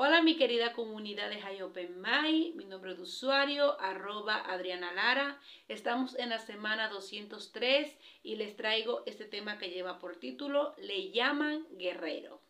Hola mi querida comunidad de Mai, mi nombre de usuario arroba Adriana Lara. Estamos en la semana 203 y les traigo este tema que lleva por título Le llaman guerrero.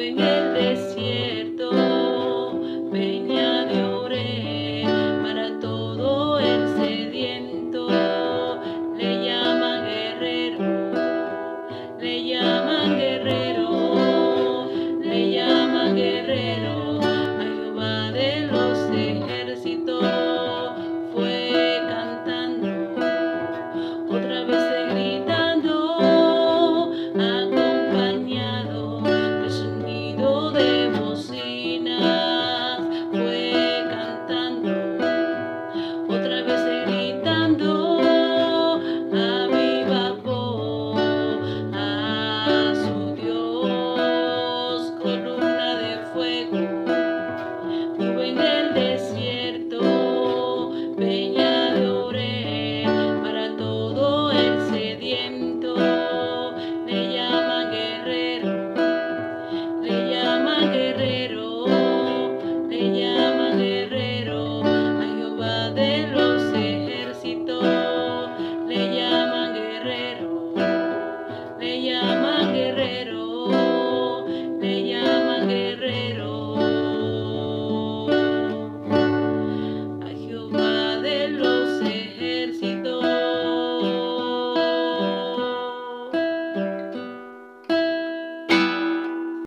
doing